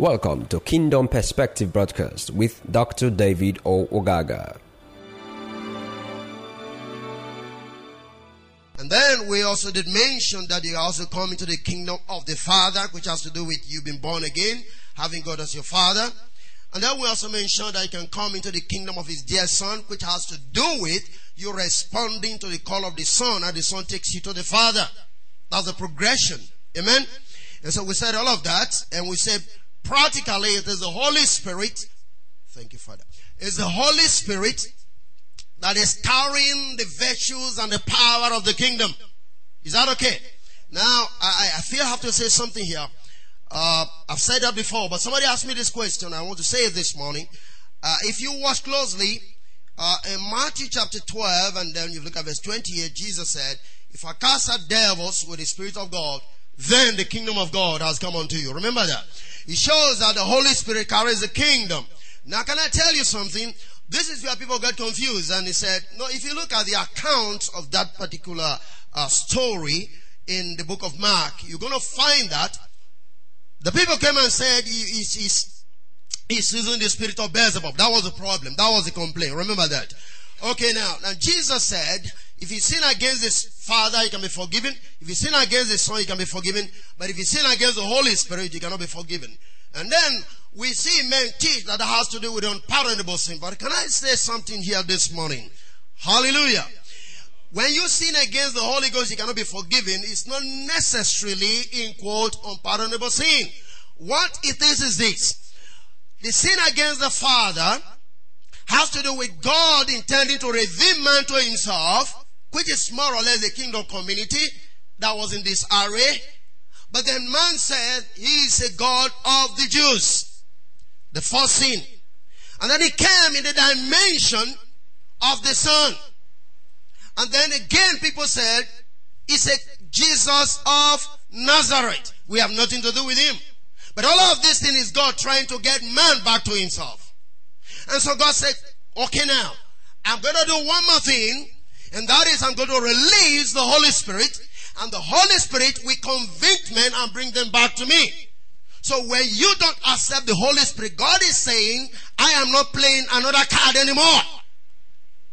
Welcome to Kingdom Perspective Broadcast with Dr. David O. Ogaga. And then we also did mention that you also come into the kingdom of the Father, which has to do with you being born again, having God as your Father. And then we also mentioned that you can come into the kingdom of His dear Son, which has to do with you responding to the call of the Son, and the Son takes you to the Father. That's the progression. Amen. And so we said all of that, and we said practically it is the Holy Spirit. Thank you, Father. It's the Holy Spirit that is carrying the virtues and the power of the kingdom. Is that okay? Now, I, I feel I have to say something here. Uh, I've said that before, but somebody asked me this question. I want to say it this morning. Uh, if you watch closely, uh, in Matthew chapter 12, and then you look at verse 28, Jesus said, If I cast out devils with the Spirit of God, then the kingdom of God has come unto you. Remember that. It shows that the Holy Spirit carries the kingdom. Now, can I tell you something? This is where people get confused. And he said, no, if you look at the account of that particular uh, story in the book of Mark, you're going to find that the people came and said he's, he's, he's using the spirit of Beelzebub. That was the problem. That was the complaint. Remember that. Okay, now, now Jesus said, if you sin against his father, you can be forgiven. If you sin against the son, you can be forgiven. But if you sin against the Holy Spirit, you cannot be forgiven. And then we see men teach that has to do with unpardonable sin. But can I say something here this morning? Hallelujah. When you sin against the Holy Ghost, you cannot be forgiven. It's not necessarily, in quote, unpardonable sin. What it is is this. The sin against the Father has to do with God intending to redeem man to himself, which is more or less the kingdom community that was in this array. But then man said he is a God of the Jews. The first sin. And then he came in the dimension of the Son. And then again, people said, he's a Jesus of Nazareth. We have nothing to do with him. But all of this thing is God trying to get man back to himself. And so God said, okay now, I'm going to do one more thing, and that is I'm going to release the Holy Spirit, and the Holy Spirit will convict men and bring them back to me. So when you don't accept the Holy Spirit, God is saying, I am not playing another card anymore.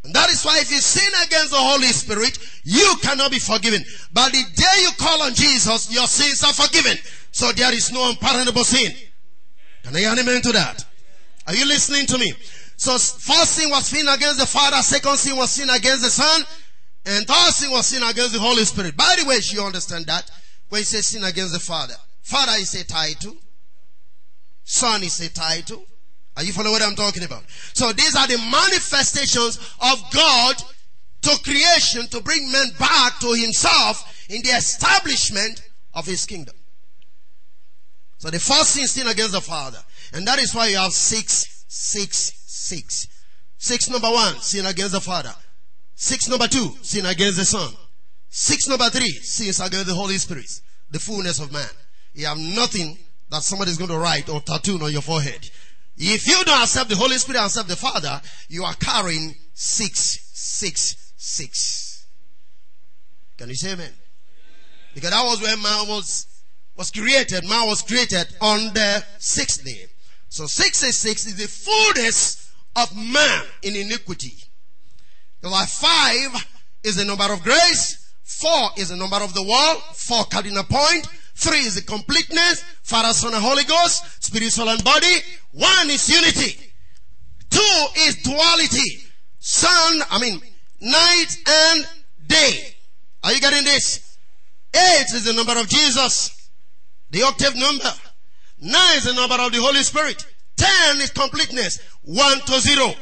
And that is why if you sin against the Holy Spirit, you cannot be forgiven. But the day you call on Jesus, your sins are forgiven. So there is no unpardonable sin. Can I hear an amen to that? Are you listening to me? So first sin was sin against the Father, second sin was sin against the Son, and third sin was sin against the Holy Spirit. By the way, you understand that? When you say sin against the Father. Father is a title. Son is a title. Are you following what I'm talking about? So these are the manifestations of God to creation to bring men back to himself in the establishment of his kingdom. So the first sin, sin against the Father. And that is why you have six, six, six. Six number one, sin against the Father. Six number two, sin against the Son. Six number three, sins against the Holy Spirit. The fullness of man. You have nothing that somebody is going to write or tattoo on your forehead. If you don't accept the Holy Spirit and accept the Father, you are carrying six, six, six. Can you say amen? Because that was when man was, was created. Man was created on the sixth day. So 666 is the fullness of man in iniquity. Like five is the number of grace. Four is the number of the wall. Four cardinal point. Three is the completeness. Father, Son, and Holy Ghost. Spirit, soul, and body. One is unity. Two is duality. Sun, I mean, night and day. Are you getting this? Eight is the number of Jesus. The octave number. Nine is the number of the Holy Spirit. Ten is completeness. One to zero.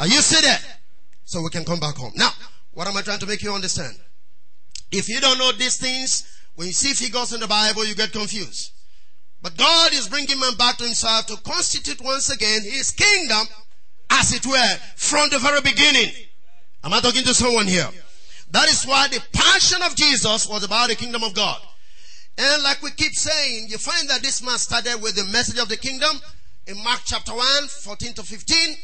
Are you see that? So we can come back home. Now, what am I trying to make you understand? If you don't know these things, when you see figures in the Bible, you get confused. But God is bringing man back to himself to constitute once again his kingdom, as it were, from the very beginning. Am I talking to someone here? That is why the passion of Jesus was about the kingdom of God. And like we keep saying, you find that this man started with the message of the kingdom in Mark chapter 1, 14 to 15.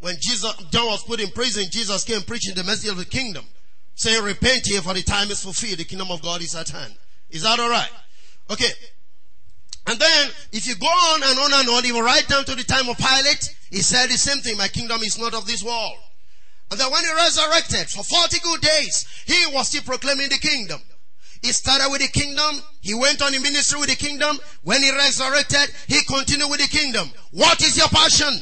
When Jesus, John was put in prison, Jesus came preaching the message of the kingdom. Saying, repent here for the time is fulfilled. The kingdom of God is at hand. Is that alright? Okay. And then, if you go on and on and on, even right down to the time of Pilate, he said the same thing, my kingdom is not of this world. And then when he resurrected for 40 good days, he was still proclaiming the kingdom. He started with the kingdom. He went on in ministry with the kingdom. When he resurrected, he continued with the kingdom. What is your passion?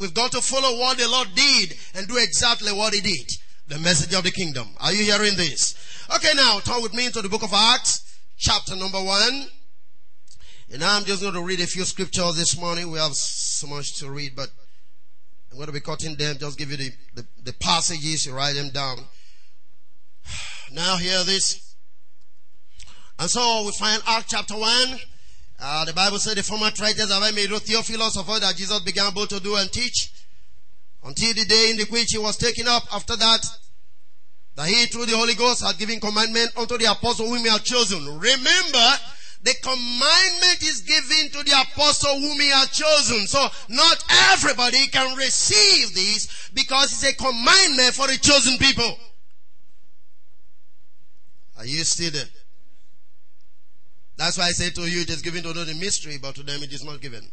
We've got to follow what the Lord did and do exactly what he did. The message of the kingdom. Are you hearing this? Okay, now turn with me into the book of Acts, chapter number one. And I'm just going to read a few scriptures this morning. We have so much to read, but I'm going to be cutting them. Just give you the, the, the passages, you write them down. Now hear this. And so we find Acts chapter 1. Uh, the Bible said the former writers have made Theophilus of all that Jesus began both to do and teach until the day in the which he was taken up. After that, that he through the Holy Ghost had given commandment unto the apostle whom he had chosen. Remember, the commandment is given to the apostle whom he had chosen. So not everybody can receive this because it's a commandment for the chosen people. Are you still there? That's why I say to you, it is given to know the mystery, but to them it is not given.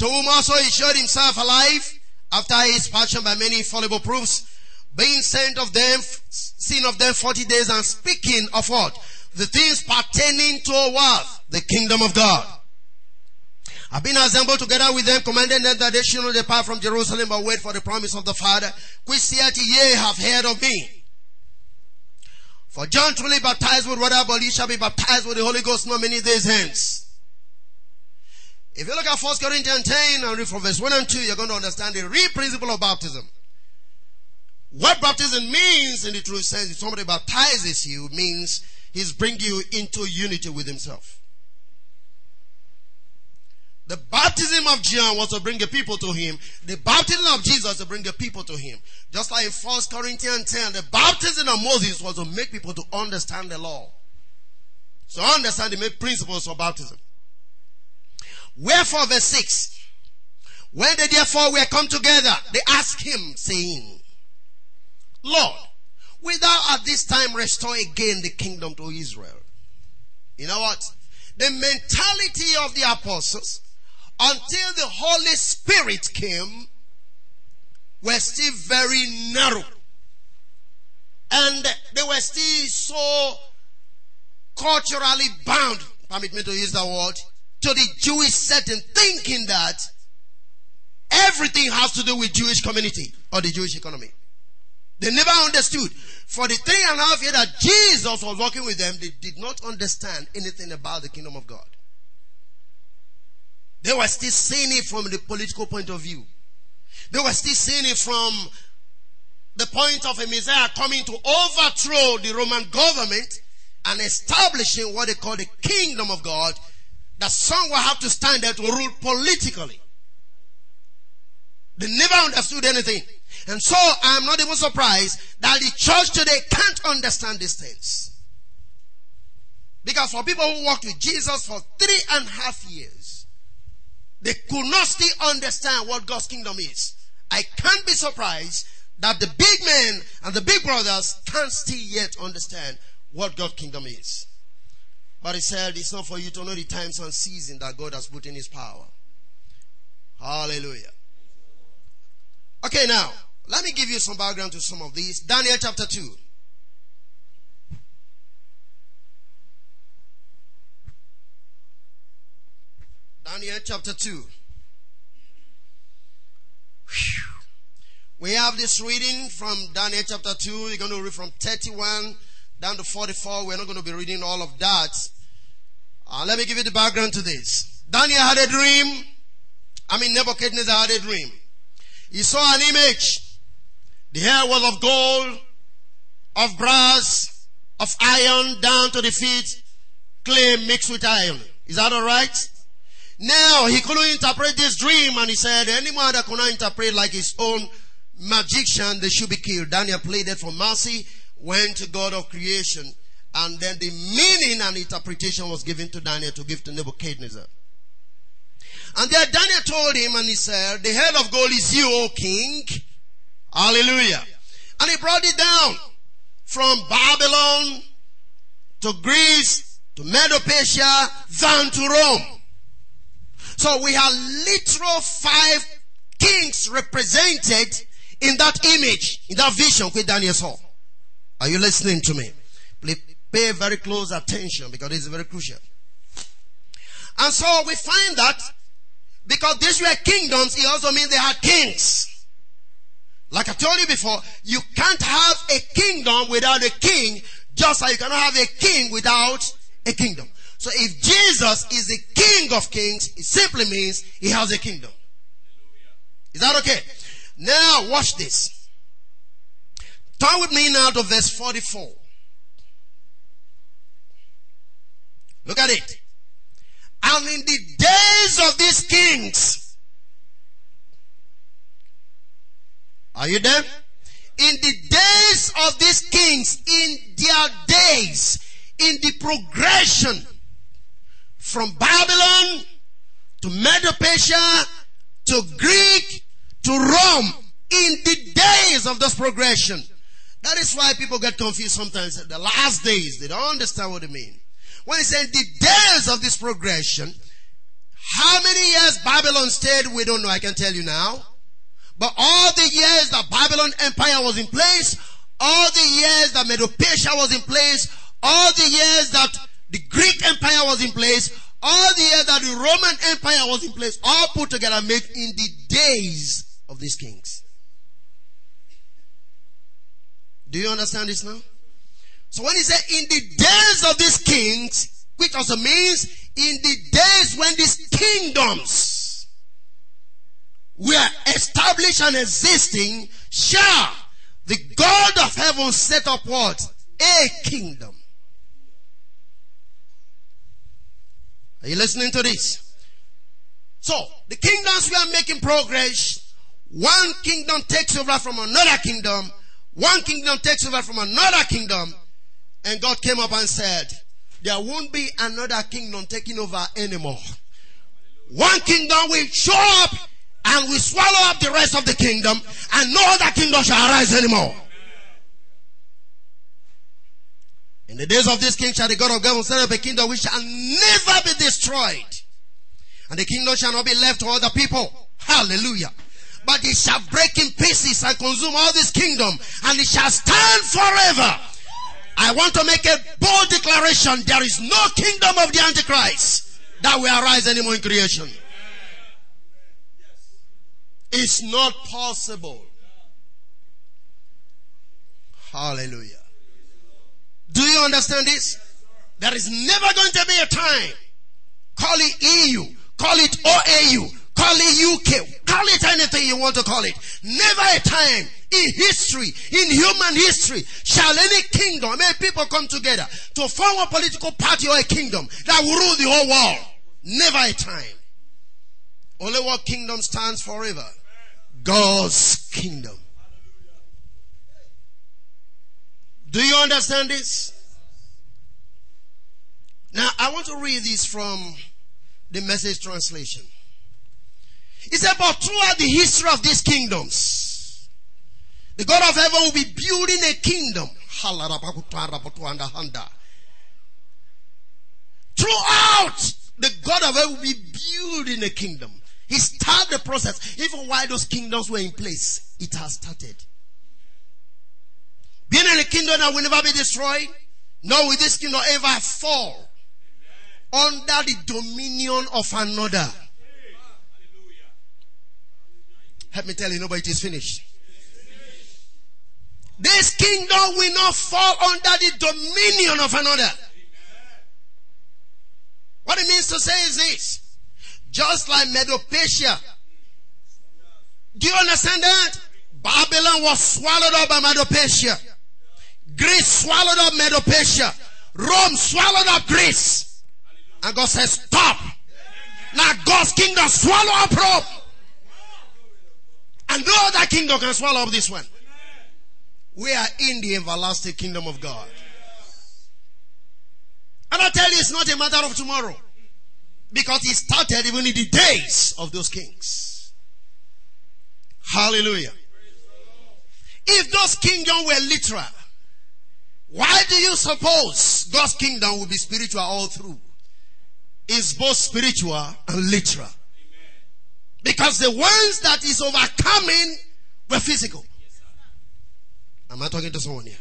To whom also he showed himself alive after his passion by many infallible proofs, being sent of them, seen of them forty days and speaking of what? The things pertaining to what? The kingdom of God. I've been assembled together with them, commanding them that they should not depart from Jerusalem, but wait for the promise of the Father, which saith ye have heard of me. For John truly baptized with water, but he shall be baptized with the Holy Ghost not many days hence. If you look at 1 Corinthians 10 and read from verse 1 and 2, you're going to understand the real principle of baptism. What baptism means in the true sense, if somebody baptizes you, means he's bringing you into unity with himself. The baptism of John was to bring the people to him. The baptism of Jesus to bring the people to him. Just like in 1 Corinthians 10, the baptism of Moses was to make people to understand the law. So understand the main principles of baptism. Wherefore, verse 6. When they therefore were come together, they asked him, saying, Lord, will thou at this time restore again the kingdom to Israel? You know what? The mentality of the apostles until the Holy Spirit came, were still very narrow. And they were still so culturally bound, permit me to use that word, to the Jewish setting, thinking that everything has to do with Jewish community or the Jewish economy. They never understood. For the three and a half years that Jesus was working with them, they did not understand anything about the kingdom of God. They were still seeing it from the political point of view. They were still seeing it from the point of a Messiah coming to overthrow the Roman government and establishing what they call the kingdom of God, that some will have to stand there to rule politically. They never understood anything. And so I'm not even surprised that the church today can't understand these things. Because for people who walked with Jesus for three and a half years, they could not still understand what God's kingdom is. I can't be surprised that the big men and the big brothers can't still yet understand what God's kingdom is. But he said it's not for you to know the times and season that God has put in his power. Hallelujah. Okay, now, let me give you some background to some of these. Daniel chapter 2. Daniel chapter 2. We have this reading from Daniel chapter 2. We're going to read from 31 down to 44. We're not going to be reading all of that. Uh, let me give you the background to this. Daniel had a dream. I mean, Nebuchadnezzar had a dream. He saw an image. The hair was of gold, of brass, of iron down to the feet, clay mixed with iron. Is that alright? Now he couldn't interpret this dream and he said anyone that cannot interpret like his own magician, they should be killed. Daniel pleaded for mercy, went to God of creation, and then the meaning and interpretation was given to Daniel to give to Nebuchadnezzar. And there Daniel told him and he said, the head of gold is you, O king. Hallelujah. And he brought it down from Babylon to Greece to Medo-Persia than to Rome. So we have literal five kings represented in that image, in that vision which Daniel saw. Are you listening to me? Please pay very close attention because it's very crucial. And so we find that because these were kingdoms, it also means they had kings. Like I told you before, you can't have a kingdom without a king, just like you cannot have a king without a kingdom. So if Jesus is the king of kings, it simply means he has a kingdom. Is that okay? Now watch this. Turn with me now to verse 44. Look at it. And in the days of these kings, are you there? In the days of these kings, in their days, in the progression from Babylon to Medo-Persia to Greek to Rome, in the days of this progression. That is why people get confused sometimes. The last days, they don't understand what it means. When he said the days of this progression, how many years Babylon stayed, we don't know. I can tell you now. But all the years that Babylon Empire was in place, all the years that Medo-Persia was in place, all the years that the Greek Empire was in place, all the years that the Roman Empire was in place, all put together made in the days of these kings. Do you understand this now? So when he said in the days of these kings, which also means in the days when these kingdoms were established and existing, shall the God of heaven set up what? A kingdom. Are you listening to this? So, the kingdoms we are making progress. One kingdom takes over from another kingdom. One kingdom takes over from another kingdom. And God came up and said, there won't be another kingdom taking over anymore. One kingdom will show up and will swallow up the rest of the kingdom and no other kingdom shall arise anymore. In the days of this king shall the God of heaven set up a kingdom which shall never be destroyed. And the kingdom shall not be left to other people. Hallelujah. But it shall break in pieces and consume all this kingdom and it shall stand forever. I want to make a bold declaration. There is no kingdom of the Antichrist that will arise anymore in creation. It's not possible. Hallelujah. Do you understand this? There is never going to be a time. Call it EU. Call it OAU. Call it UK. Call it anything you want to call it. Never a time in history, in human history, shall any kingdom, any people come together to form a political party or a kingdom that will rule the whole world. Never a time. Only one kingdom stands forever. God's kingdom. Do you understand this? Now, I want to read this from the message translation. It's about throughout the history of these kingdoms. The God of heaven will be building a kingdom. Throughout, the God of heaven will be building a kingdom. He started the process. Even while those kingdoms were in place, it has started. In a kingdom that will never be destroyed, nor will this kingdom ever fall under the dominion of another. Let me tell you, nobody, is finished. This kingdom will not fall under the dominion of another. What it means to say is this. Just like Medo-Persia. Do you understand that? Babylon was swallowed up by Medo-Persia. Greece swallowed up Medo-Persia. Rome swallowed up Greece. And God says, stop. Now God's kingdom swallow up Rome. And no other kingdom can swallow up this one. We are in the everlasting kingdom of God. And I tell you, it's not a matter of tomorrow. Because it started even in the days of those kings. Hallelujah. If those kingdoms were literal, why do you suppose God's kingdom will be spiritual all through. It's both spiritual and literal. Because the ones that is overcoming were physical. Am I talking to someone here?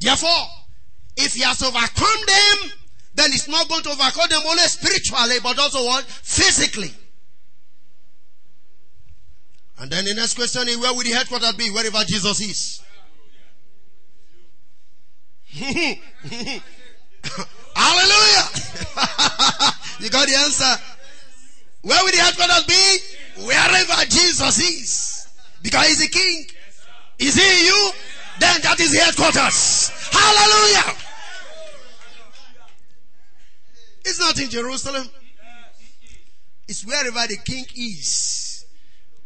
Therefore, if he has overcome them, then he's not going to overcome them only spiritually, but also what? Physically. And then the next question is where will the headquarters be? Wherever Jesus is. Hallelujah! you got the answer. Where will the headquarters be? Wherever Jesus is. Because he's the king. Is he you? Then that is the headquarters. Hallelujah! It's not in Jerusalem. It's wherever the king is.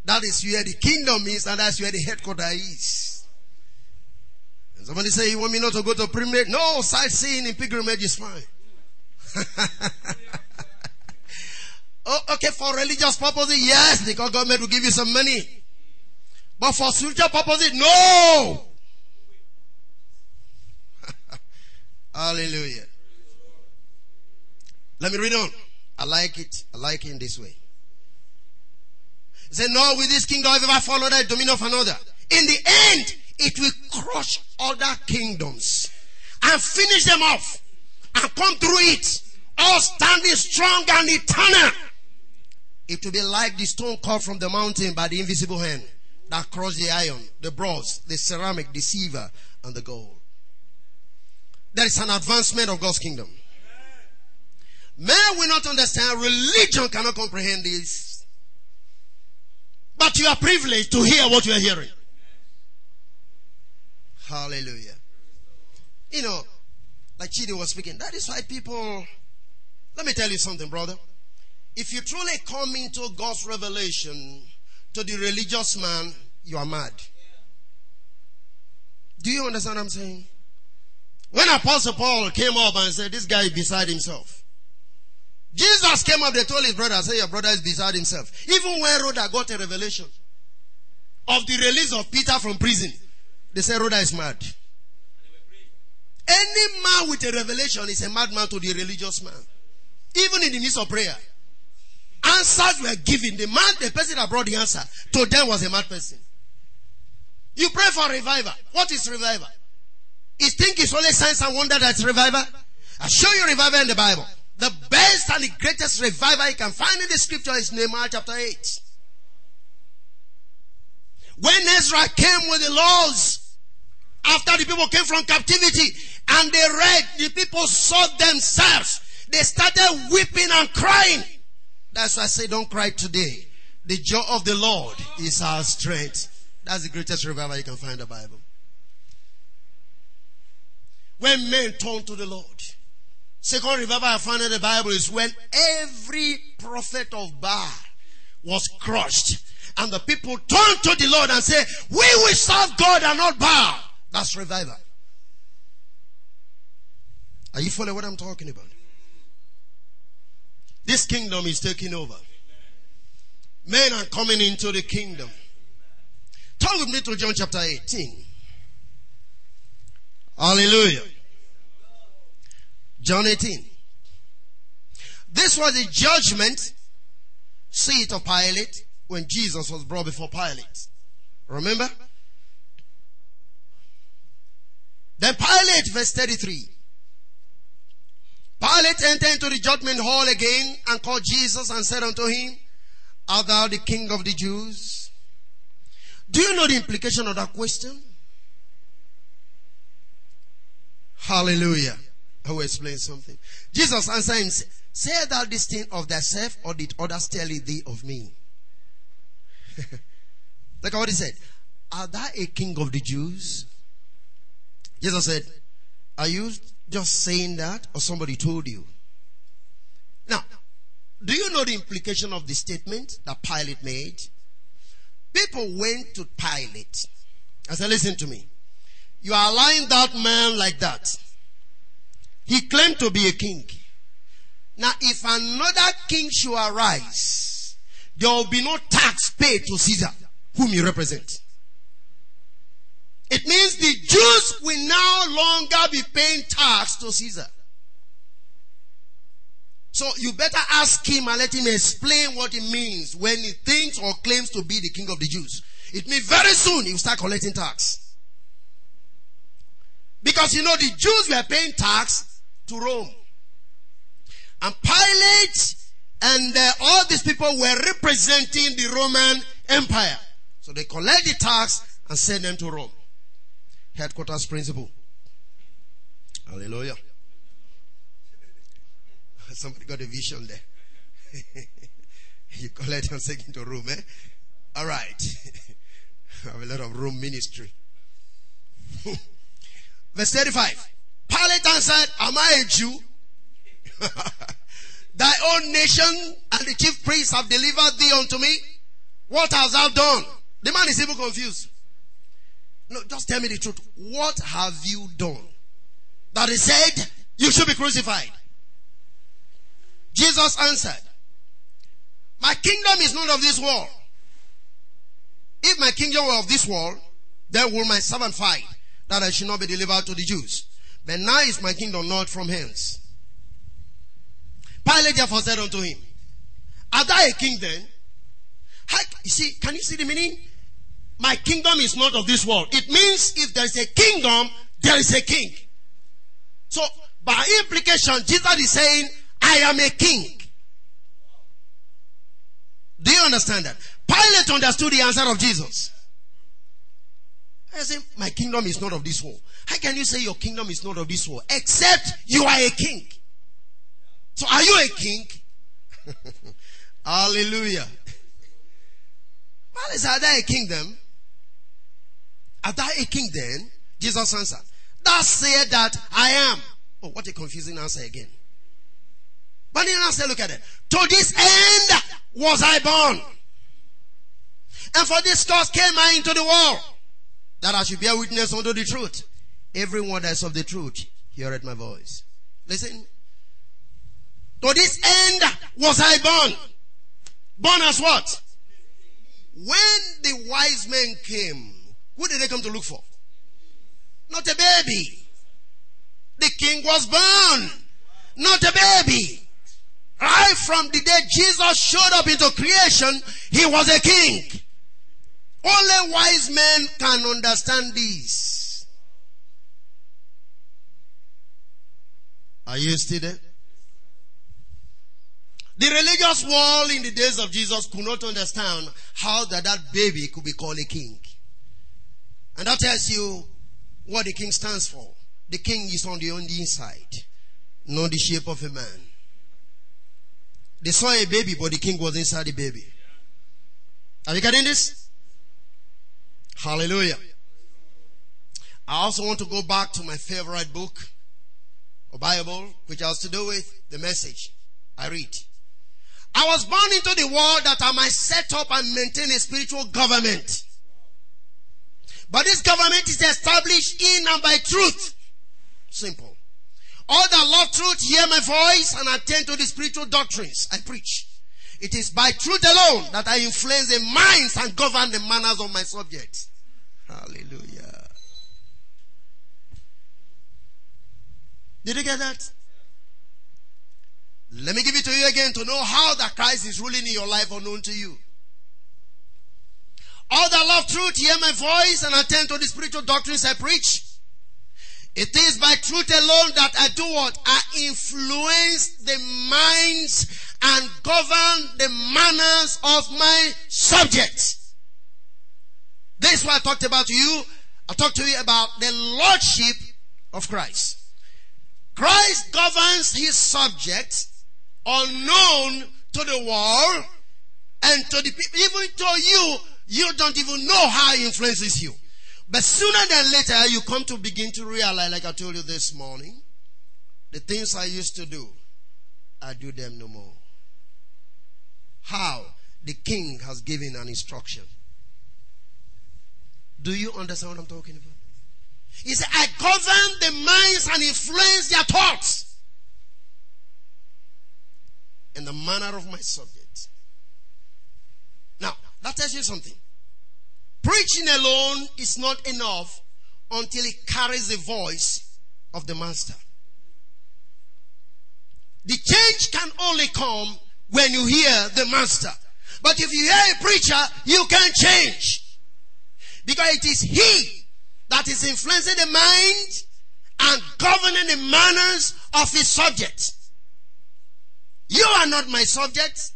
That is where the kingdom is, and that's where the headquarters is. And somebody say, You want me not to go to pilgrimage? No, sightseeing in pilgrimage is fine. oh, okay, for religious purposes, yes, because government will give you some money. But for spiritual purposes, no. Hallelujah. Let me read on. I like it. I like it in this way. He said, No, with this kingdom, I follow the dominion of another. In the end, it will crush other kingdoms and finish them off and come through it, all standing strong and eternal. It will be like the stone cut from the mountain by the invisible hand that crushed the iron, the bronze, the ceramic, the silver, and the gold. There is an advancement of God's kingdom. Men will not understand. Religion cannot comprehend this. But you are privileged to hear what you are hearing. Hallelujah. You know, like Chidi was speaking, that is why people, let me tell you something, brother. If you truly come into God's revelation to the religious man, you are mad. Do you understand what I'm saying? When Apostle Paul came up and said, This guy is beside himself. Jesus came up, they told his brother, say your brother is beside himself. Even when Rhoda got a revelation of the release of Peter from prison, they said Rhoda is mad. Any man with a revelation is a madman to the religious man. Even in the midst of prayer. Answers were given. The man, the person that brought the answer, to them was a mad person. You pray for revival. What is revival? You think it's only signs and wonder that's revival? I show you revival in the Bible. The best and the greatest revival you can find in the scripture is Nehemiah chapter 8. When Ezra came with the laws, after the people came from captivity, and they read, the people saw themselves. They started weeping and crying. That's why I say don't cry today. The joy of the Lord is our strength. That's the greatest revival you can find in the Bible. When men turn to the Lord. Second revival I found in the Bible is when every prophet of Baal was crushed. And the people turned to the Lord and said, We will serve God and not Baal. That's revival. Are you following what I'm talking about? This kingdom is taking over. Men are coming into the kingdom. Turn with me to John chapter 18. Hallelujah. John 18. This was the judgment seat of Pilate when Jesus was brought before Pilate. Remember? Then Pilate, verse 33. Pilate entered into the judgment hall again and called Jesus and said unto him, Art thou the king of the Jews? Do you know the implication of that question? Hallelujah. I will explain something. Jesus answered him, Say thou this thing of thyself, or did others tell it thee of me? Look at what he said. Art thou a king of the Jews? Jesus said, Are you just saying that, or somebody told you? Now, do you know the implication of the statement that Pilate made? People went to Pilate. and said, Listen to me. You are lying that man like that. He claimed to be a king. Now, if another king should arise, there will be no tax paid to Caesar, whom you represent. It means the Jews will no longer be paying tax to Caesar. So you better ask him and let him explain what it means when he thinks or claims to be the king of the Jews. It means very soon he will start collecting tax. Because you know the Jews were paying tax to Rome. And Pilate and uh, all these people were representing the Roman Empire. So they collect the tax and send them to Rome. Headquarters principle. Hallelujah. Somebody got a vision there. you collect and take into room, eh? All right. I have a lot of room ministry. Verse 35. Pilate answered, Am I a Jew? Thy own nation and the chief priests have delivered thee unto me. What hast thou done? The man is even confused. No, just tell me the truth. What have you done? That he said, You should be crucified. Jesus answered, My kingdom is not of this world. If my kingdom were of this world, then will my servant fight that I should not be delivered to the Jews. But now is my kingdom not from hence. Pilate therefore said unto him, Art thou a king then? How, you see, can you see the meaning? My kingdom is not of this world. It means if there is a kingdom, there is a king. So, by implication, Jesus is saying, I am a king. Do you understand that? Pilate understood the answer of Jesus. I say, My kingdom is not of this world. How can you say your kingdom is not of this world? Except you are a king. So are you a king? Hallelujah. Said, Are thou a kingdom? Are thou a king then? Jesus answered, Thou said that I am. Oh, what a confusing answer again. But then answer, look at it. To this end was I born. And for this cause came I into the world, that I should bear witness unto the truth. Everyone that is of the truth, heareth my voice. Listen. To this end was I born. Born as what? When the wise men came, who did they come to look for? Not a baby. The king was born. Not a baby. Right from the day Jesus showed up into creation, he was a king. Only wise men can understand this. Are you still there? The religious world in the days of Jesus could not understand how that, that baby could be called a king. And that tells you what the king stands for. The king is on the, on the inside, not the shape of a man. They saw a baby, but the king was inside the baby. Are you getting this? Hallelujah. I also want to go back to my favorite book, a Bible, which has to do with the message I read. I was born into the world that I might set up and maintain a spiritual government. But this government is established in and by truth. Simple. All that love truth hear my voice and attend to the spiritual doctrines I preach. It is by truth alone that I influence the minds and govern the manners of my subjects. Hallelujah. Did you get that? Let me give it to you again to know how that Christ is ruling in your life unknown to you. All that love truth, hear my voice and attend to the spiritual doctrines I preach. It is by truth alone that I do what? I influence the minds and govern the manners of my subjects. This is what I talked about to you. I talked to you about the lordship of Christ. Christ governs his subjects unknown to the world and to the people, even to you, you don't even know how he influences you. But sooner than later, you come to begin to realize, like I told you this morning, the things I used to do, I do them no more. How? The king has given an instruction. Do you understand what I'm talking about? He said, I govern the minds and influence their thoughts in the manner of my subjects. Now, that tells you something. Preaching alone is not enough until it carries the voice of the master. The change can only come when you hear the master. But if you hear a preacher, you can't change. Because it is he that is influencing the mind and governing the manners of his subjects. You are not my subject.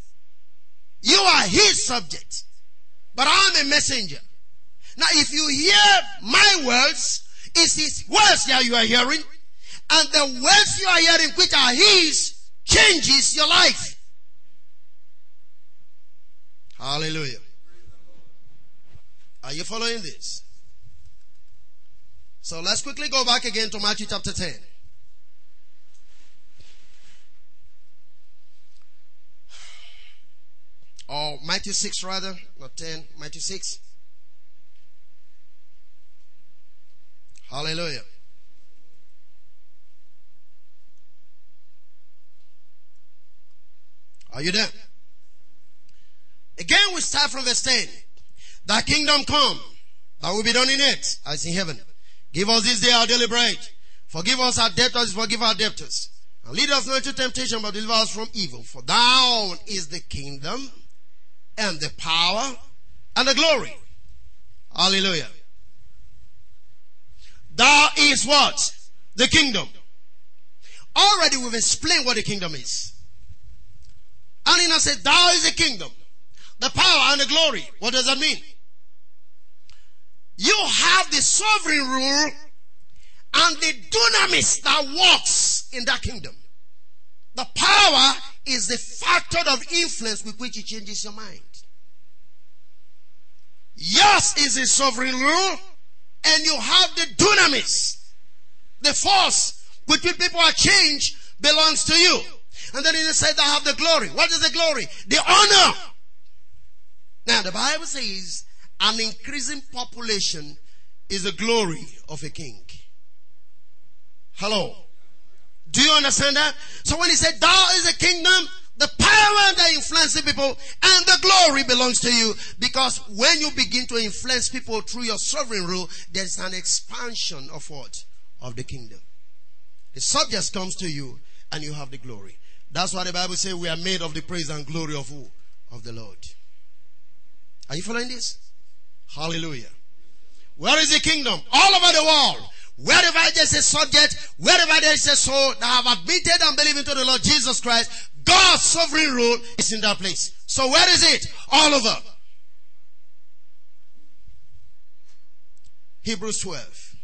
You are his subject. But I'm a messenger. Now, if you hear my words, it's his words that you are hearing, and the words you are hearing, which are his, changes your life. Hallelujah. Are you following this? So let's quickly go back again to Matthew chapter 10. Or Matthew 6 rather, not 10, Matthew 6. Hallelujah. Are you there? Again, we start from verse 10. Thy kingdom come, that will be done in it as in heaven. Give us this day our daily bread. Forgive us our debtors, forgive our debtors. And lead us not into temptation, but deliver us from evil. For thou is the kingdom and the power and the glory. Hallelujah. Thou is what? The kingdom. Already we've explained what the kingdom is. Now said, Thou is the kingdom, the power and the glory. What does that mean? You have the sovereign rule and the dunamis that works in that kingdom. The power is the factor of influence with which it changes your mind. Yours is a sovereign rule and you have the dunamis. The force with which people are changed belongs to you. And then he said, I have the glory. What is the glory? The honor. Now the Bible says an increasing population is the glory of a king. Hello. Do you understand that? So when he said, thou is a kingdom, the power that influences people and the glory belongs to you because when you begin to influence people through your sovereign rule, there's an expansion of what? Of the kingdom. The subject comes to you and you have the glory. That's why the Bible says we are made of the praise and glory of who? Of the Lord. Are you following this? Hallelujah. Where is the kingdom? All over the world. Wherever there's a subject, wherever there is a soul that have admitted and believed into the Lord Jesus Christ, God's sovereign rule is in that place. So where is it? All over. Hebrews 12.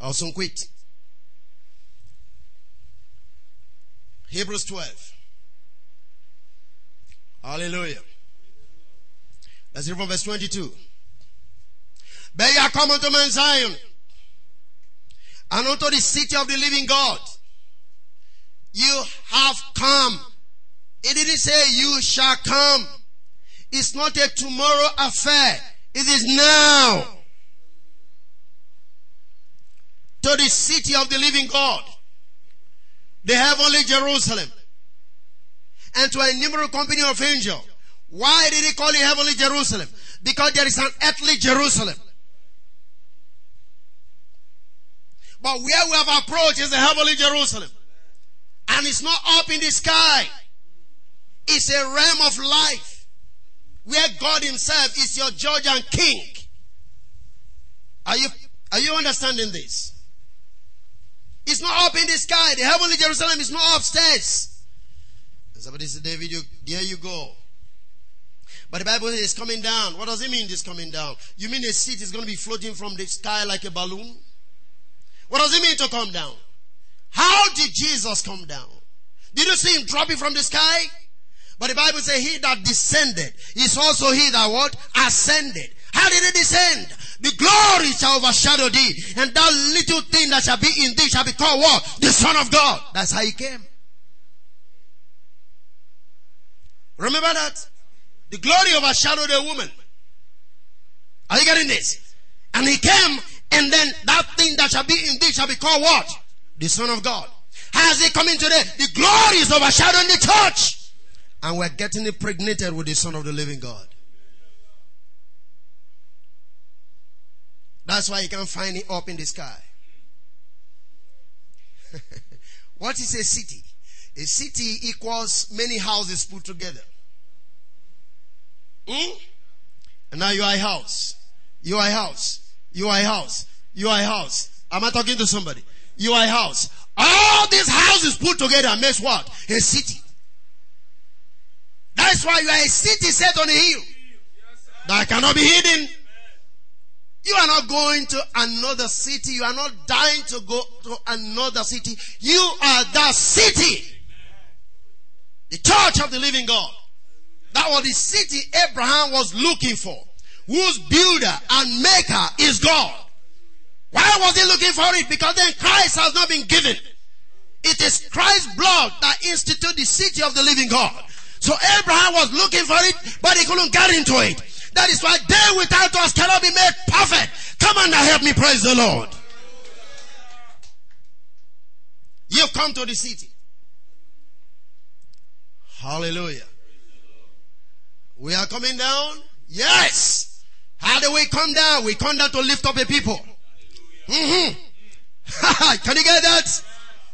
I'll soon quit. Hebrews 12. Hallelujah. Let's read from verse 22. But ye are come unto Mount Zion and unto the city of the living God you have come. It didn't say you shall come. It's not a tomorrow affair. It is now. To the city of the living God. The heavenly Jerusalem. And to a innumerable company of angels. Why did he call it heavenly Jerusalem? Because there is an earthly Jerusalem. But where we have approached is the heavenly Jerusalem. And it's not up in the sky. It's a realm of life where God himself is your judge and king. Are you, are you understanding this? It's not up in the sky. The heavenly Jerusalem is not upstairs. And somebody said, David, you, there you go. But the Bible is coming down. What does it mean this coming down? You mean a seat is going to be floating from the sky like a balloon? What does it mean to come down? How did Jesus come down? Did you see him dropping from the sky? But the Bible says he that descended is also he that what? Ascended. How did he descend? The glory shall overshadow thee, and that little thing that shall be in thee shall be called what? The Son of God. That's how he came. Remember that? The glory overshadowed a woman. Are you getting this? And he came, and then that thing that shall be in thee shall be called what? the Son of God. Has he come in today? The glory is overshadowing the church. And we're getting impregnated with the Son of the living God. That's why you can't find it up in the sky. what is a city? A city equals many houses put together. Hmm? And now you are a house. You are a house. You are a house. You are a house. Am I talking to somebody? You are a house. All these houses put together makes what? A city. That's why you are a city set on a hill that cannot be hidden. You are not going to another city. You are not dying to go to another city. You are that city. The church of the living God. That was the city Abraham was looking for. Whose builder and maker is God. Why was he looking for it? Because then Christ has not been given. It is Christ's blood that instituted the city of the living God. So Abraham was looking for it, but he couldn't get into it. That is why they without us cannot be made perfect. Come on now, help me praise the Lord. You've come to the city. Hallelujah. We are coming down. Yes. How do we come down? We come down to lift up a people. Mm-hmm. Can you get that?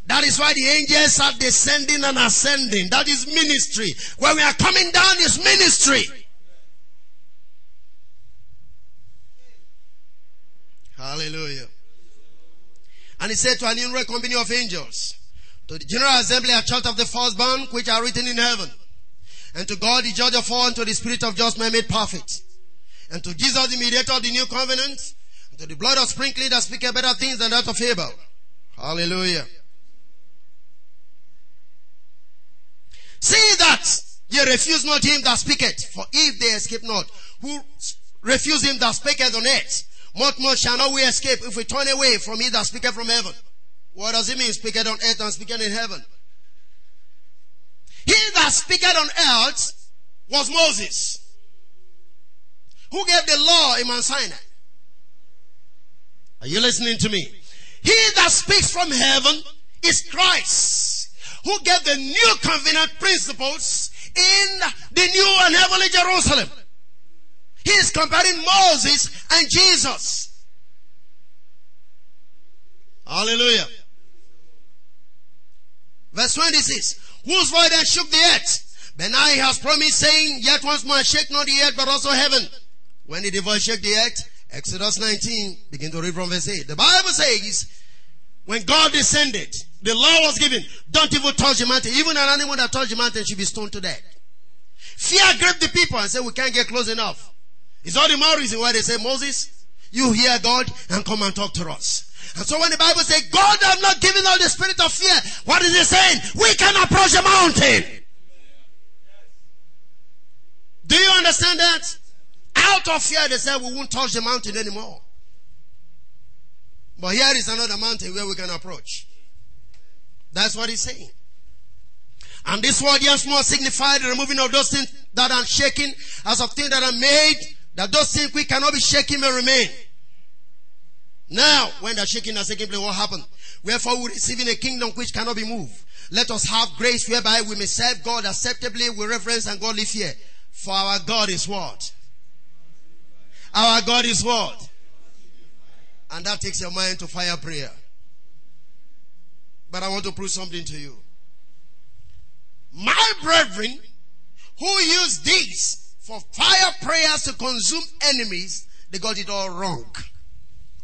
That is why the angels are descending and ascending. That is ministry. When we are coming down is ministry. Hallelujah. And he said to an innumerable company of angels, to the general assembly a church of the firstborn which are written in heaven, and to God the judge of all, and to the spirit of just men made perfect, and to Jesus the mediator of the new covenant, and to the blood of sprinkling that speaketh better things than that of Abel. Hallelujah. See that ye refuse not him that speaketh, for if they escape not, who refuse him that speaketh on earth, much more shall not we escape if we turn away from he that speaketh from heaven. What does it mean, speaketh on earth and speaketh in heaven? He that speaketh on earth was Moses, who gave the law in Mount Sinai. Are you listening to me? He that speaks from heaven is Christ, who gave the new covenant principles in the new and heavenly Jerusalem. He is comparing Moses and Jesus. Hallelujah. Verse 26. Whose voice then shook the earth? Benai has promised saying, Yet once more shake not the earth, but also heaven. When did the voice shake the earth? Exodus 19, begin to read from verse 8. The Bible says, when God descended, the law was given, don't even touch the mountain. Even an animal that touches the mountain should be stoned to death. Fear gripped the people and said, we can't get close enough. It's all the more reason why they say, Moses, you hear God and come and talk to us. And so when the Bible says, God has not given us the spirit of fear, what is it saying? We can approach the mountain. Do you understand that? Out of fear, they said we won't touch the mountain anymore. But here is another mountain where we can approach. That's what he's saying. And this word yes more signified the removing of those things that are shaken as of things that are made, that those things we cannot be shaken may remain. Now, when the shaking has taken place, what happened? Wherefore we receiving a kingdom which cannot be moved. Let us have grace whereby we may serve God acceptably with reverence and godly fear. For our God is what? Our God is what? And that takes your mind to fire prayer. But I want to prove something to you. My brethren who use these for fire prayers to consume enemies, they got it all wrong.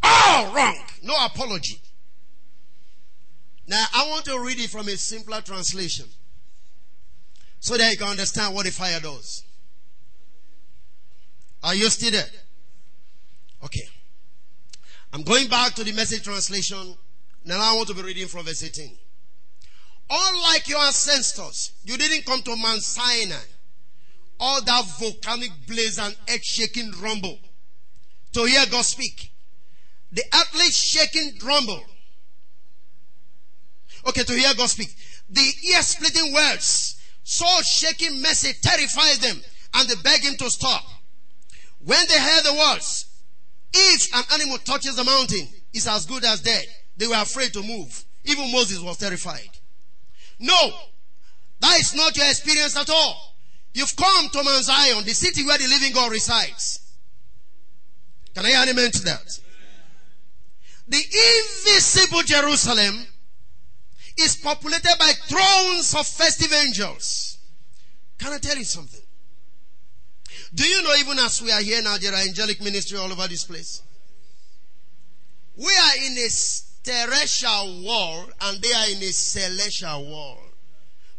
All wrong. No apology. Now, I want to read it from a simpler translation so that you can understand what the fire does. Are you still there? Okay. I'm going back to the message translation. Now I want to be reading from verse 18. Unlike your ancestors, you didn't come to Mount Sinai, all that volcanic blaze and earth shaking rumble to hear God speak. The earthly shaking rumble. Okay, to hear God speak. The ear splitting words, soul shaking message terrifies them and they beg him to stop. When they heard the words, if an animal touches the mountain, it's as good as dead. They were afraid to move. Even Moses was terrified. No, that is not your experience at all. You've come to Mount Zion, the city where the living God resides. Can I add amen to that? the invisible Jerusalem is populated by thrones of festive angels. Can I tell you something? Do you know even as we are here now, there are angelic ministry all over this place? We are in a terrestrial world and they are in a celestial world.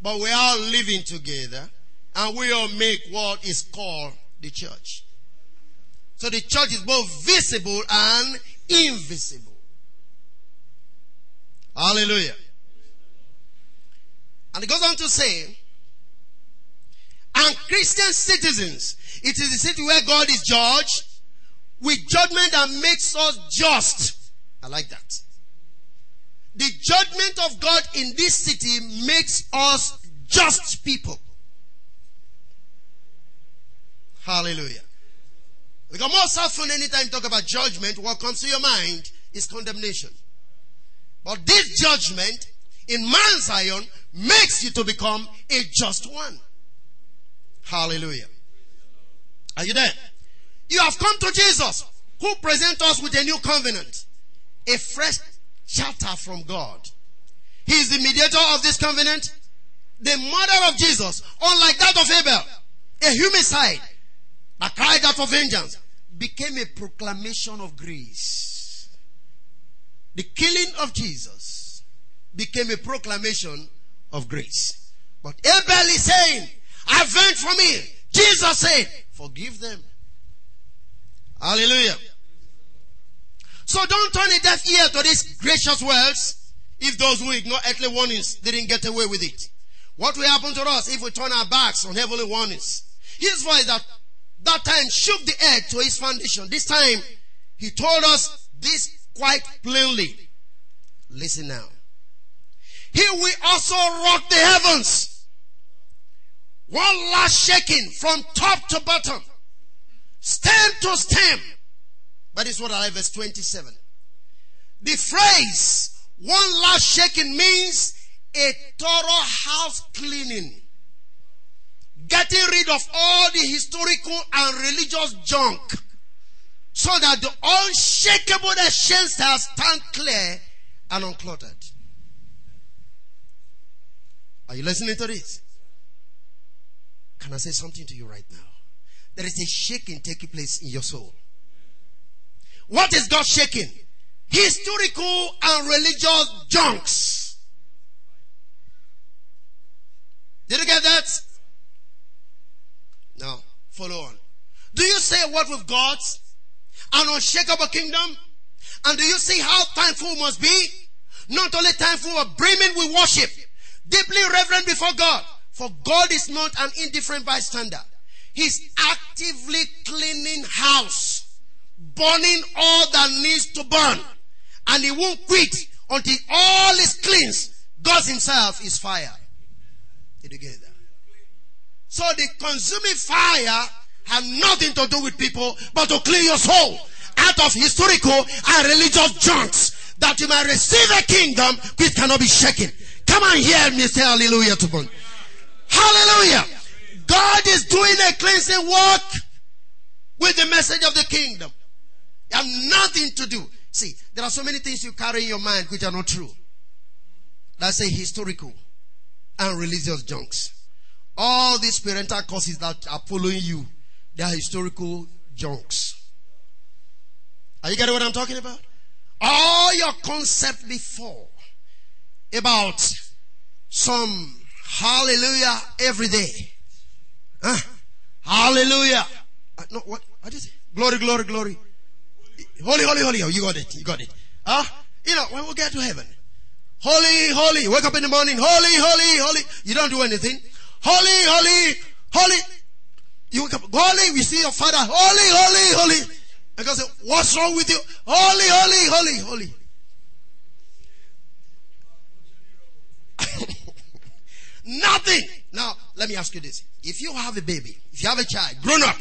But we are living together and we all make what is called the church. So the church is both visible and invisible. Hallelujah. And it goes on to say, and Christian citizens, it is the city where God is judged with judgment that makes us just. I like that. The judgment of God in this city makes us just people. Hallelujah. Because most often, anytime you talk about judgment, what comes to your mind is condemnation. But this judgment in Mount Zion makes you to become a just one. Hallelujah. Are you there? You have come to Jesus who presents us with a new covenant, a fresh charter from God. He is the mediator of this covenant, the mother of Jesus, unlike that of Abel, a homicide that cried out for vengeance, became a proclamation of grace. The killing of Jesus became a proclamation of grace. But Abel is saying, avenge for me. Jesus said, forgive them. Hallelujah. So don't turn a deaf ear to these gracious words if those who ignore earthly warnings didn't get away with it. What will happen to us if we turn our backs on heavenly warnings? His voice that that time shook the earth to its foundation. This time he told us this quite plainly. Listen now. He will also rock the heavens. One last shaking from top to bottom. Stem to stem. Is what I like, verse 27. The phrase, one last shaking means a thorough house cleaning. Getting rid of all the historical and religious junk so that the unshakable essentials stand clear and uncluttered. Are you listening to this? Can I say something to you right now? There is a shaking taking place in your soul. What is God shaking? Historical and religious junks. Did you get that? Now, follow on. Do you say a word with God's an unshakable kingdom? And do you see how thankful must be? Not only thankful, but brimming with worship. Deeply reverent before God. For God is not an indifferent bystander. He's actively cleaning house. Burning all that needs to burn. And he won't quit until all is cleansed. God himself is fire. Did you get that? So the consuming fire have nothing to do with people, but to clean your soul out of historical and religious junks that you might receive a kingdom which cannot be shaken. Come on hear me say hallelujah to one. Hallelujah. God is doing a cleansing work with the message of the kingdom. You have nothing to do. See, there are so many things you carry in your mind which are not true. That's a historical and religious junks. All these parental causes that are following you, they are historical junks. Are you getting what I'm talking about? All your concept before about some hallelujah every day. Huh? Hallelujah. Uh, no, what? Is it? Glory, glory, glory. Holy, holy, holy. Oh, you got it. You got it. Huh? You know, when we get to heaven, holy, holy. Wake up in the morning. Holy, holy, holy. You don't do anything. Holy, holy, holy. You wake up. Holy. We see your father. Holy, holy, holy. And God said, what's wrong with you? Holy, holy, holy, holy. Nothing. Now, let me ask you this. If you have a baby, if you have a child, grown up,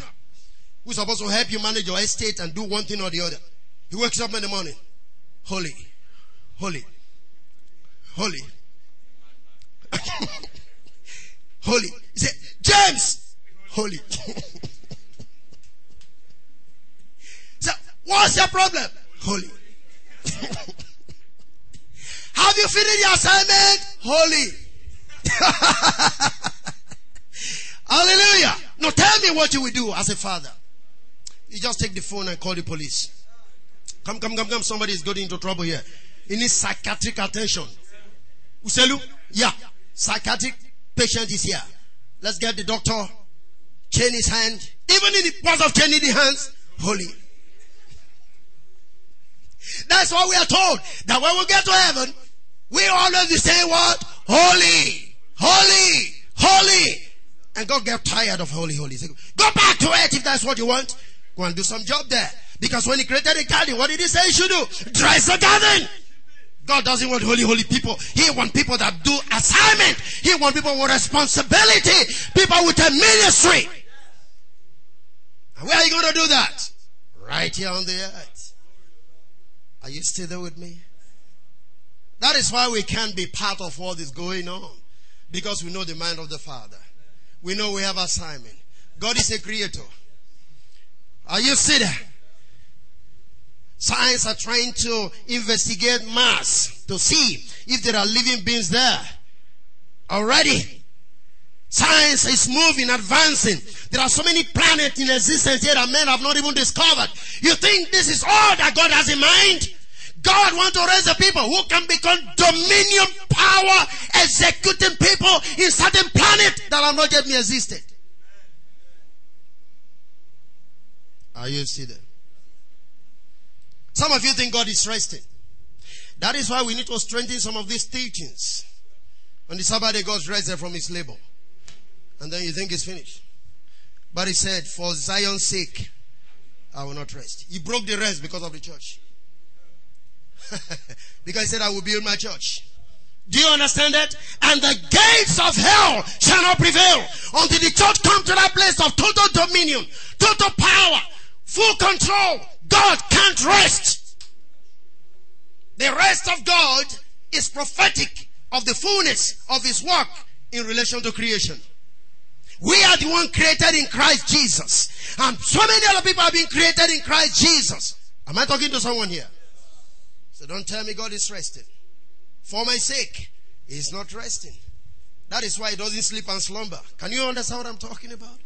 who's supposed to help you manage your estate and do one thing or the other, he wakes up in the morning. Holy. Holy. Holy. holy. He said, James! Holy. so, what's your problem? Holy. Have you finished your assignment? Holy. Hallelujah. Now tell me what you will do as a father. You just take the phone and call the police. Come, come, come, come. Somebody is getting into trouble here. He needs psychiatric attention. Uselu? Yeah. Psychiatric patient is here. Let's get the doctor. Chain his hand. Even in the process of chaining the hands, holy. That's what we are told. That when we get to heaven, we always saying what? Holy, holy, holy. And God get tired of holy, holy. Go back to it if that's what you want. Go and do some job there. Because when he created the garden, what did he say you should do? Dress the garden. God doesn't want holy, holy people. He wants people that do assignment. He wants people with responsibility. People with a ministry. And where are you going to do that? Right here on the earth. Are you still there with me? That is why we can't be part of what is going on. Because we know the mind of the Father. We know we have assignment. God is a creator. Are you sitting? Science are trying to investigate Mars to see if there are living beings there. Already. Science is moving, advancing. There are so many planets in existence here that men have not even discovered. You think this is all that God has in mind? God wants to raise the people who can become dominion power, executing people in certain planet that have not yet existed. Are you there? Some of you think God is resting. That is why we need to strengthen some of these teachings. On the Sabbath day, God rested from his labor. And then you think it's finished. But he said, For Zion's sake, I will not rest. He broke the rest because of the church. because he said, I will build my church. Do you understand that? And the gates of hell shall not prevail until the church come to that place of total dominion, total power, full control. God can't rest. The rest of God is prophetic of the fullness of his work in relation to creation. We are the one created in Christ Jesus. And so many other people have been created in Christ Jesus. Am I talking to someone here? So don't tell me God is resting. For my sake, He's not resting. That is why He doesn't sleep and slumber. Can you understand what I'm talking about?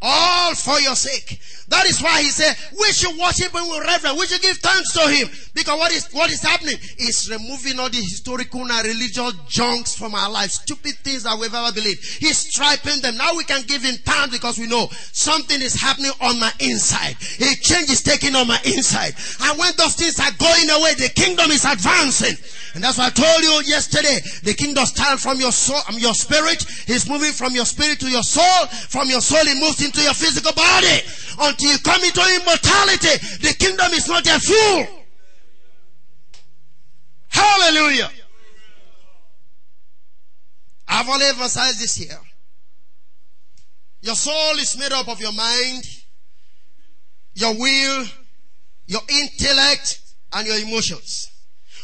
All for your sake. That is why he said, we should worship him with reverence. We should give thanks to him. Because what is, what is happening is removing all the historical and religious junks from our lives. Stupid things that we've ever believed. He's striping them. Now we can give him thanks because we know something is happening on my inside. A change is taking on my inside. And when those things are going away, the kingdom is advancing. And that's why I told you yesterday, the kingdom starts from your soul, um, your spirit. He's moving from your spirit to your soul. From your soul, it moves into your physical body. Until you come into immortality, the kingdom is not yet full. Hallelujah. I've only emphasized this here. Your soul is made up of your mind, your will, your intellect, and your emotions.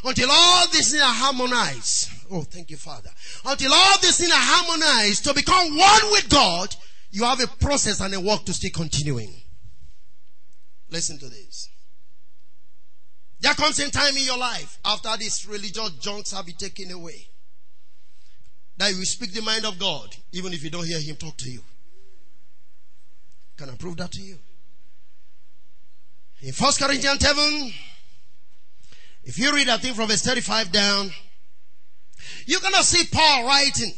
Until all these things are harmonized. Oh, thank you, Father. Until all these things are harmonized to become one with God, you have a process and a work to stay continuing. Listen to this. There comes a time in your life after these religious junks have been taken away that you speak the mind of God even if you don't hear Him talk to you. Can I prove that to you? In 1 Corinthians 7, if you read, I think from verse 35 down, you're gonna see Paul writing.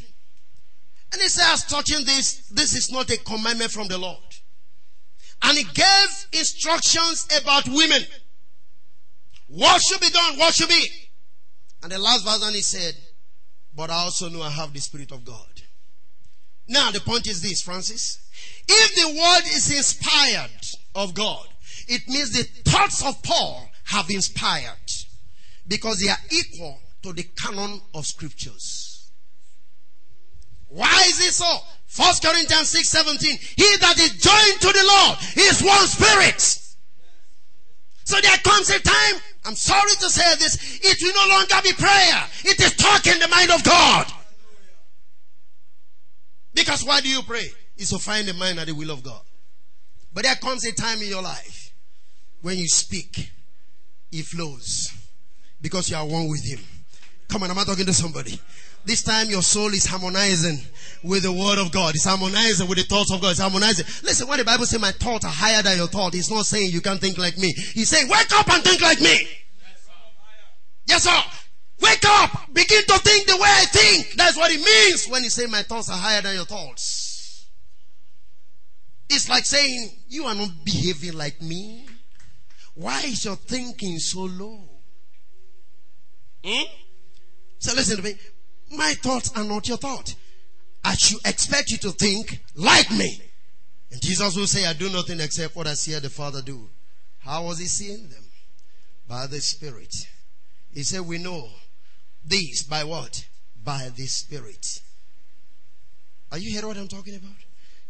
And he says, touching this, this is not a commandment from the Lord. And he gave instructions about women. What should be done? What should be? And the last verse, and he said, but I also know I have the Spirit of God. Now, the point is this, Francis. If the word is inspired of God, it means the thoughts of Paul have inspired because they are equal to the canon of scriptures. Why is it so? First Corinthians 6 17. He that is joined to the Lord is one spirit. So there comes a time, I'm sorry to say this, it will no longer be prayer. It is talking the mind of God. Because why do you pray? Is to find the mind at the will of God. But there comes a time in your life when you speak, it flows. because you are one with Him. Come on, am I talking to somebody? This time your soul is harmonizing with the word of God. It's harmonizing with the thoughts of God. It's harmonizing. Listen, when the Bible says my thoughts are higher than your thought, it's not saying you can't think like me. He's saying wake up and think like me. Yes, sir. Wake up. Begin to think the way I think. That's what it means when he say my thoughts are higher than your thoughts. It's like saying you are not behaving like me. Why is your thinking so low? Hmm? So listen to me. My thoughts are not your thought. I should expect you to think like me. And Jesus will say, I do nothing except what I see the Father do. How was he seeing them? By the Spirit. He said, We know this by what? By the Spirit. Are you hearing what I'm talking about?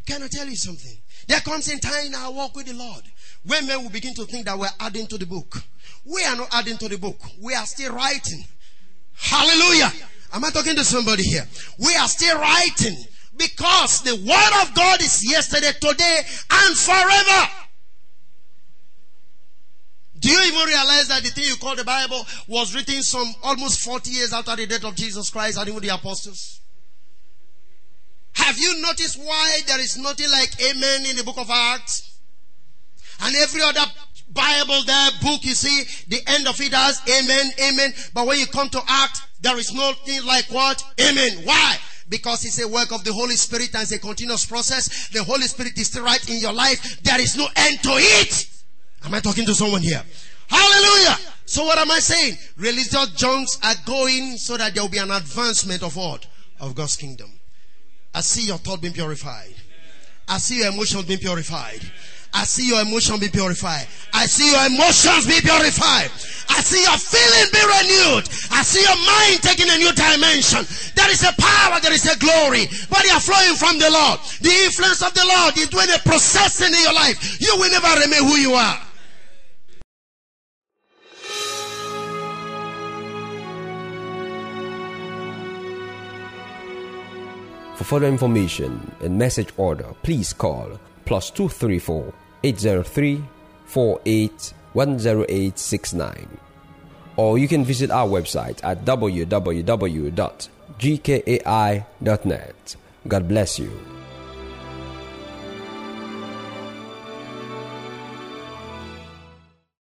Can I tell you something? There comes a time in our walk with the Lord when men will begin to think that we're adding to the book. We are not adding to the book. We are still writing. Hallelujah. Am I talking to somebody here? We are still writing because the word of God is yesterday, today, and forever. Do you even realize that the thing you call the Bible was written some almost 40 years after the death of Jesus Christ and even the apostles? Have you noticed why there is nothing like amen in the book of Acts? And every other Bible there, book, you see, the end of it has amen, amen. But when you come to act, there is nothing like what? Amen. Why? Because it's a work of the Holy Spirit and it's a continuous process. The Holy Spirit is still right in your life. There is no end to it. Am I talking to someone here? Hallelujah. So what am I saying? Religious junks are going so that there will be an advancement of what? Of God's kingdom. I see your thought being purified. I see your emotions being purified. I see your emotion be purified. I see your emotions be purified. I see your feeling be renewed. I see your mind taking a new dimension. There is a power, there is a glory, but they are flowing from the Lord. The influence of the Lord is doing a processing in your life. You will never remain who you are. For further information and message order, please call plus 234 803 48 Or you can visit our website at www.gkai.net. God bless you.